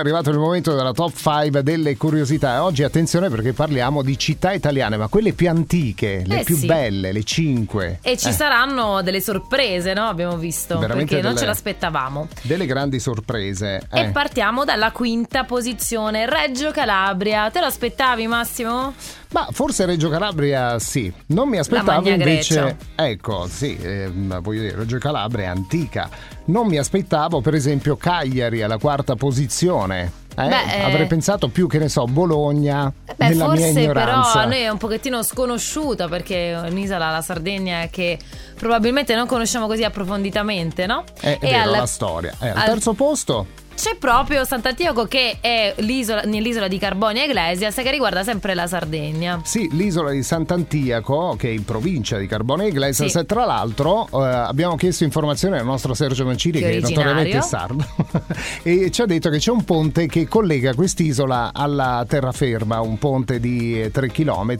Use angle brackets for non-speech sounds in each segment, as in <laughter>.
È arrivato il momento della top 5 delle curiosità. Oggi attenzione perché parliamo di città italiane, ma quelle più antiche, le Eh più sì. belle, le 5. E ci saranno delle sorprese, no? Abbiamo visto, Veramente perché non delle- ce l'aspettavamo. Delle grandi sorprese. E eh. partiamo dalla quinta posizione, Reggio Calabria. Te lo aspettavi, Massimo? Ma forse Reggio Calabria sì, non mi aspettavo invece, ecco sì, ehm, voglio dire, Reggio Calabria è antica, non mi aspettavo per esempio Cagliari alla quarta posizione, eh? Beh, eh. avrei pensato più che ne so Bologna, Beh, nella mia forse però a noi è un pochettino sconosciuta perché è un'isola, la Sardegna, che probabilmente non conosciamo così approfonditamente, no? Eh, è E vero, al- la storia. Eh, al- terzo posto? C'è proprio Sant'Antioco che è l'isola, nell'isola di Carbonia Iglesias che riguarda sempre la Sardegna. Sì, l'isola di Sant'Antiaco, che è in provincia di Carbone Iglesias, Sì. tra l'altro eh, abbiamo chiesto informazioni al nostro Sergio Mancini, Che che, è notoriamente sardo, <laughs> e ci ha detto che c'è un ponte che collega quest'isola alla terraferma, un ponte di 3 km,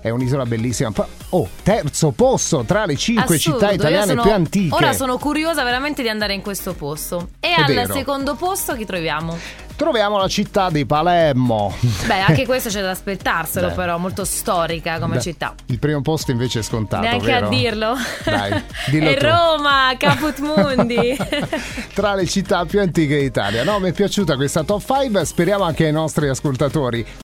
è un'isola bellissima. Oh, terzo posto tra le 5 Assurdo, città italiane sono- più antiche. Ora sono curiosa veramente di andare in questo posto. E È al vero. secondo posto chi troviamo? Troviamo la città di Palermo. Beh, anche <laughs> questo c'è da aspettarselo, Beh. però, molto storica come Beh, città. Il primo posto invece è scontato, Neanche vero? a dirlo. Dai, <laughs> dillo e tu. Roma, Caput Mundi. <laughs> tra le città più antiche d'Italia. No, mi è piaciuta questa top 5, speriamo anche ai nostri ascoltatori.